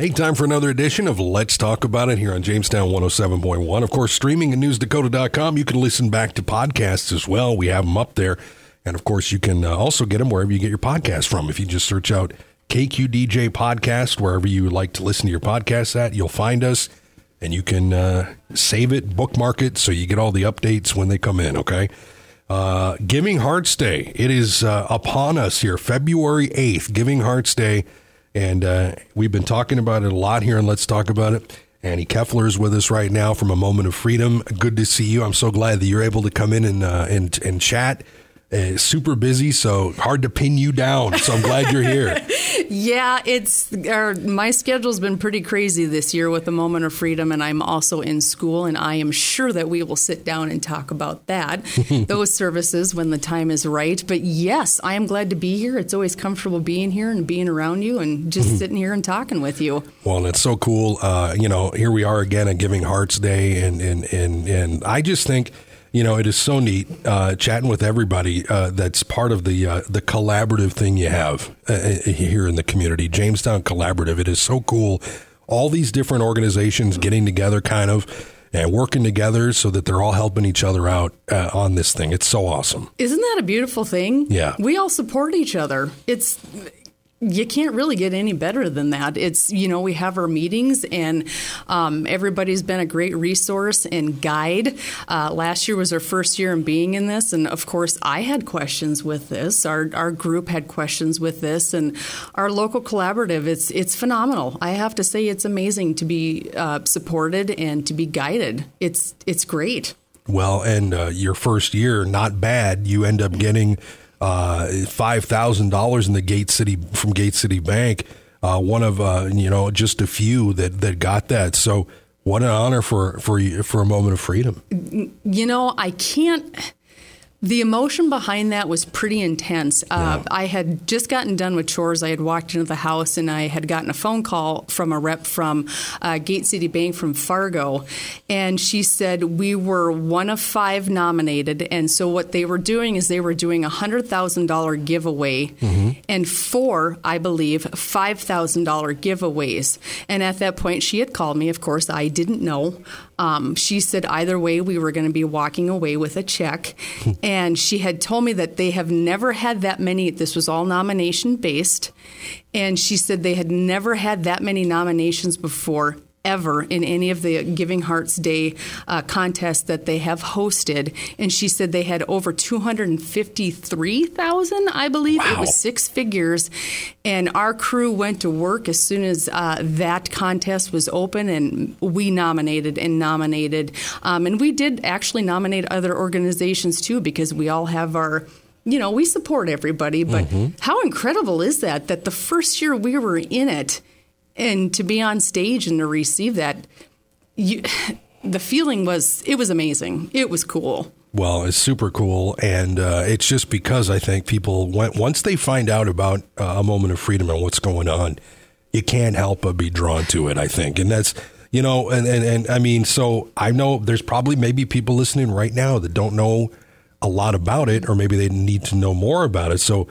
Hey, time for another edition of Let's Talk About It here on Jamestown 107.1. Of course, streaming at newsdakota.com. You can listen back to podcasts as well. We have them up there. And of course, you can uh, also get them wherever you get your podcast from. If you just search out KQDJ Podcast, wherever you like to listen to your podcasts at, you'll find us and you can uh, save it, bookmark it, so you get all the updates when they come in, okay? Uh, Giving Hearts Day. It is uh, upon us here, February 8th, Giving Hearts Day. And uh, we've been talking about it a lot here, and let's talk about it. Annie Keffeler is with us right now from A Moment of Freedom. Good to see you. I'm so glad that you're able to come in and, uh, and, and chat uh, super busy, so hard to pin you down. So I'm glad you're here. yeah, it's our, my schedule's been pretty crazy this year with the moment of freedom, and I'm also in school, and I am sure that we will sit down and talk about that, those services when the time is right. But yes, I am glad to be here. It's always comfortable being here and being around you, and just mm-hmm. sitting here and talking with you. Well, it's so cool. Uh, you know, here we are again at Giving Hearts Day, and and and and I just think you know, it is so neat uh, chatting with everybody uh, that's part of the uh, the collaborative thing you have uh, uh, here in the community. Jamestown Collaborative. It is so cool. All these different organizations getting together, kind of. And working together so that they're all helping each other out uh, on this thing. It's so awesome. Isn't that a beautiful thing? Yeah. We all support each other. It's you can't really get any better than that. It's, you know, we have our meetings and um, everybody's been a great resource and guide. Uh, last year was our first year in being in this. And of course, I had questions with this. Our, our group had questions with this. And our local collaborative, it's, it's phenomenal. I have to say, it's amazing to be uh, supported and to be guided. It's, it's great. Well, and uh, your first year, not bad. You end up getting uh, five thousand dollars in the Gate City from Gate City Bank. Uh, one of uh, you know just a few that that got that. So what an honor for for for a moment of freedom. You know, I can't. The emotion behind that was pretty intense. Uh, yeah. I had just gotten done with chores. I had walked into the house and I had gotten a phone call from a rep from uh, Gate City Bank from Fargo. And she said, We were one of five nominated. And so what they were doing is they were doing a $100,000 giveaway mm-hmm. and four, I believe, $5,000 giveaways. And at that point, she had called me. Of course, I didn't know. Um, she said either way, we were going to be walking away with a check. and she had told me that they have never had that many, this was all nomination based. And she said they had never had that many nominations before ever in any of the Giving Hearts Day uh, contests that they have hosted. And she said they had over 253,000, I believe. Wow. It was six figures. And our crew went to work as soon as uh, that contest was open, and we nominated and nominated. Um, and we did actually nominate other organizations too, because we all have our you know, we support everybody, but mm-hmm. how incredible is that? That the first year we were in it, and to be on stage and to receive that, you, the feeling was it was amazing. It was cool. Well, it's super cool, and uh, it's just because I think people went, once they find out about uh, a moment of freedom and what's going on, you can't help but be drawn to it. I think, and that's you know, and and, and I mean, so I know there's probably maybe people listening right now that don't know a lot about it, or maybe they need to know more about it. So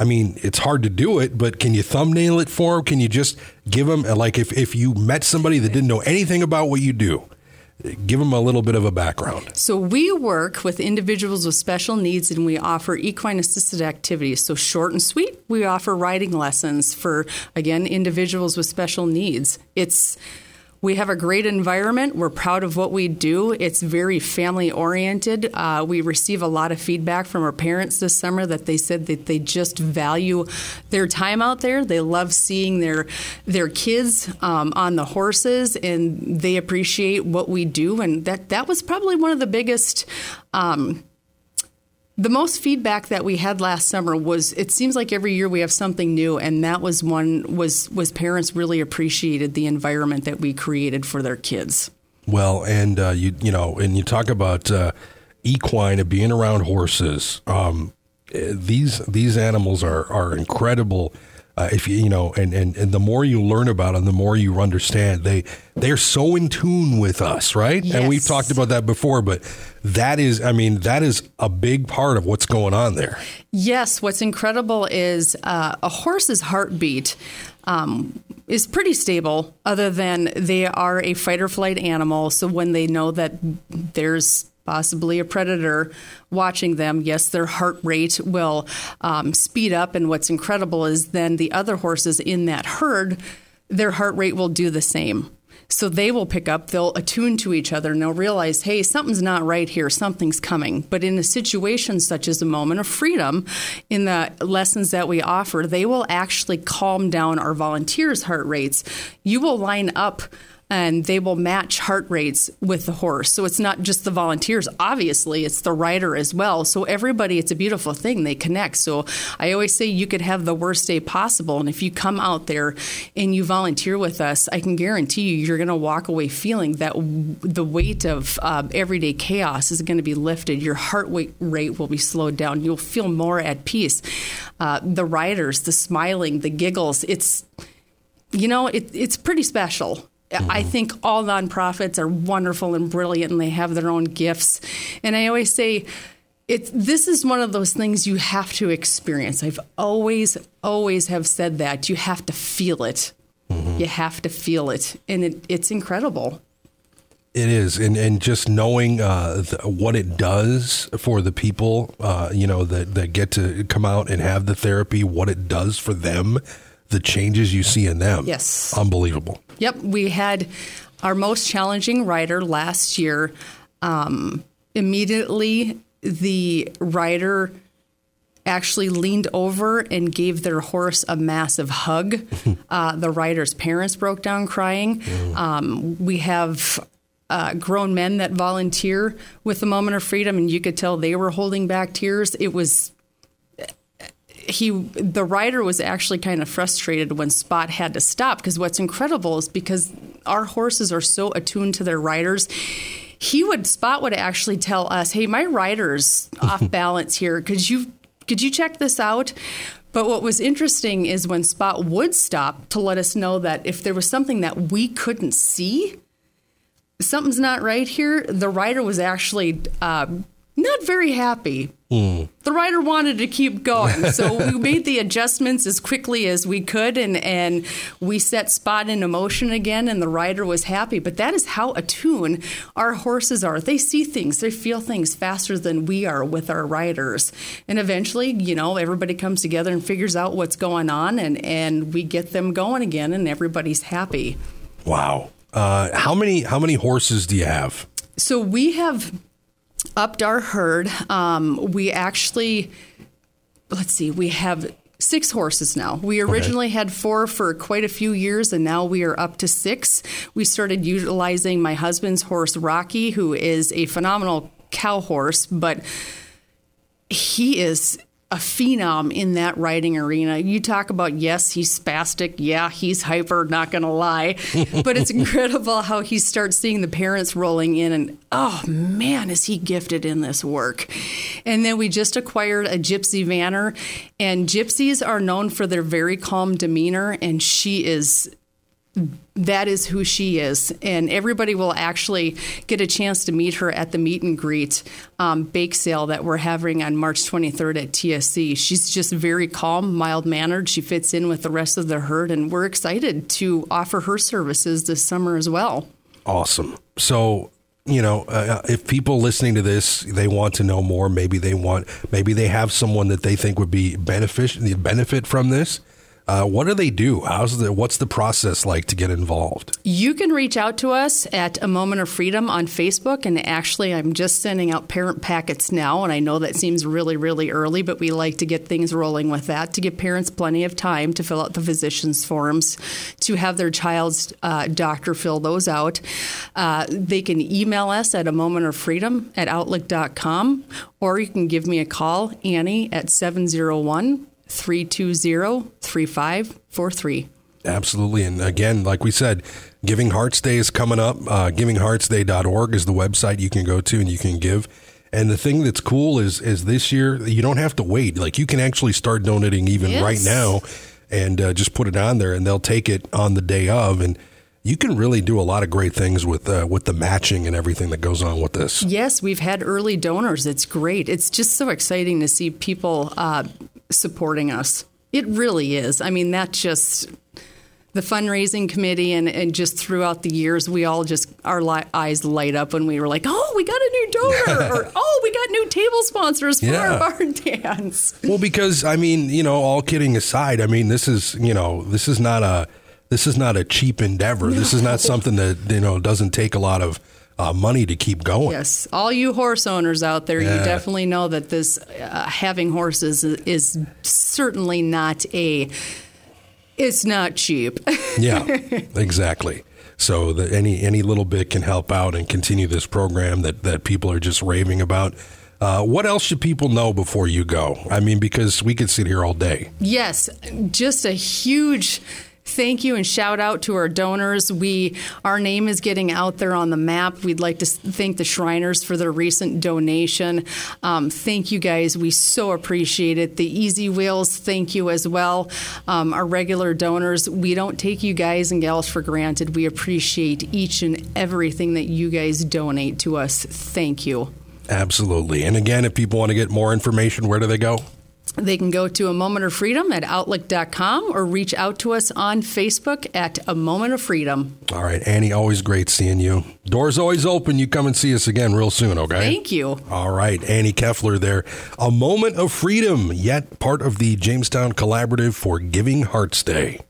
I mean, it's hard to do it, but can you thumbnail it for them? Can you just give them, like, if, if you met somebody that didn't know anything about what you do, give them a little bit of a background. So, we work with individuals with special needs and we offer equine assisted activities. So, short and sweet, we offer riding lessons for, again, individuals with special needs. It's we have a great environment. We're proud of what we do. It's very family oriented. Uh, we receive a lot of feedback from our parents this summer that they said that they just value their time out there. They love seeing their their kids um, on the horses, and they appreciate what we do. And that that was probably one of the biggest. Um, the most feedback that we had last summer was it seems like every year we have something new and that was one was was parents really appreciated the environment that we created for their kids. Well, and uh, you you know, and you talk about uh, equine and being around horses. Um, these these animals are are incredible uh, if you you know, and, and and the more you learn about them, the more you understand they they're so in tune with us, right? Yes. And we've talked about that before, but that is, I mean, that is a big part of what's going on there. Yes, what's incredible is uh, a horse's heartbeat um, is pretty stable, other than they are a fight or flight animal. So when they know that there's possibly a predator watching them, yes, their heart rate will um, speed up. And what's incredible is then the other horses in that herd, their heart rate will do the same. So they will pick up, they'll attune to each other, and they'll realize, hey, something's not right here, something's coming. But in a situation such as a moment of freedom, in the lessons that we offer, they will actually calm down our volunteers' heart rates. You will line up and they will match heart rates with the horse. So it's not just the volunteers, obviously, it's the rider as well. So everybody, it's a beautiful thing. They connect. So I always say you could have the worst day possible. And if you come out there and you volunteer with us, I can guarantee you, you're going to walk away feeling that w- the weight of uh, everyday chaos is going to be lifted. Your heart rate will be slowed down. You'll feel more at peace. Uh, the riders, the smiling, the giggles, it's, you know, it, it's pretty special. Mm-hmm. I think all nonprofits are wonderful and brilliant, and they have their own gifts. And I always say, it, this is one of those things you have to experience. I've always, always have said that you have to feel it. Mm-hmm. You have to feel it, and it, it's incredible. It is, and and just knowing uh, the, what it does for the people, uh, you know, that that get to come out and have the therapy, what it does for them, the changes you see in them. Yes, unbelievable. Yep, we had our most challenging rider last year. Um, immediately, the rider actually leaned over and gave their horse a massive hug. uh, the rider's parents broke down crying. Um, we have uh, grown men that volunteer with the moment of freedom, and you could tell they were holding back tears. It was he the rider was actually kind of frustrated when Spot had to stop because what's incredible is because our horses are so attuned to their riders. He would Spot would actually tell us, "Hey, my rider's off balance here. Could you could you check this out?" But what was interesting is when Spot would stop to let us know that if there was something that we couldn't see, something's not right here. The rider was actually uh, not very happy. Mm. The rider wanted to keep going, so we made the adjustments as quickly as we could, and and we set Spot into motion again, and the rider was happy. But that is how attuned our horses are. They see things, they feel things faster than we are with our riders, and eventually, you know, everybody comes together and figures out what's going on, and and we get them going again, and everybody's happy. Wow. Uh, how many how many horses do you have? So we have upped our herd. Um, we actually, let's see, we have six horses now. We originally okay. had four for quite a few years, and now we are up to six. We started utilizing my husband's horse, Rocky, who is a phenomenal cow horse, but he is a phenom in that writing arena. You talk about, yes, he's spastic. Yeah, he's hyper, not going to lie. but it's incredible how he starts seeing the parents rolling in and, oh man, is he gifted in this work. And then we just acquired a Gypsy Vanner, and gypsies are known for their very calm demeanor, and she is that is who she is. And everybody will actually get a chance to meet her at the meet and greet um, bake sale that we're having on March 23rd at TSC. She's just very calm, mild mannered. She fits in with the rest of the herd, and we're excited to offer her services this summer as well. Awesome. So, you know, uh, if people listening to this, they want to know more, maybe they want, maybe they have someone that they think would be beneficial, benefit from this uh, what do they do? How's the what's the process like to get involved? You can reach out to us at a moment of freedom on Facebook, and actually, I'm just sending out parent packets now, and I know that seems really really early, but we like to get things rolling with that to give parents plenty of time to fill out the physician's forms, to have their child's uh, doctor fill those out. Uh, they can email us at a moment of freedom at outlook.com, or you can give me a call, Annie at 701 320 3543. Absolutely. And again, like we said, Giving Hearts Day is coming up. Uh, GivingHeartsDay.org is the website you can go to and you can give. And the thing that's cool is is this year you don't have to wait. Like you can actually start donating even yes. right now. and uh, just put it on there, and they'll take it on the day of, and you can really do a lot of great things with uh, with the matching and everything that goes on with this. Yes, we've had early donors. It's great. It's just so exciting to see people uh, supporting us. It really is. I mean, that just the fundraising committee and, and just throughout the years, we all just our li- eyes light up when we were like, "Oh, we got a new donor," or "Oh, we got new table sponsors for Yeah. our barn dance." Well, because I mean, you know, all kidding aside, I mean, this is you know, this is not a this is not a cheap endeavor. This is not something that you know doesn't take a lot of uh, money to keep going. Yes, all you horse owners out there, Yeah. you definitely know that this uh, having horses is, is certainly not a. It's not cheap. yeah, exactly. So that any any little bit can help out and continue this program that that people are just raving about. Uh, what else should people know before you go? I mean, because we could sit here all day. Yes, just a huge thank you and shout out to our donors. We our name is getting out there on the map. We'd like to thank the Shriners for their recent donation. Um, thank you guys. We so appreciate it. The Easy Wheels, thank you as well. Um, our regular donors, we don't take you guys and gals for granted. We appreciate each and everything that you guys donate to us. Thank you. Absolutely. And again, if people want to get more information, where do they go? They can go to a moment of freedom at outlook.com or reach out to us on Facebook at a moment of freedom. All right, Annie, always great seeing you. Doors always open. You come and see us again real soon, okay? Thank you. All right, Annie Keffeler there. A moment of freedom, yet part of the Jamestown Collaborative for Giving Hearts Day.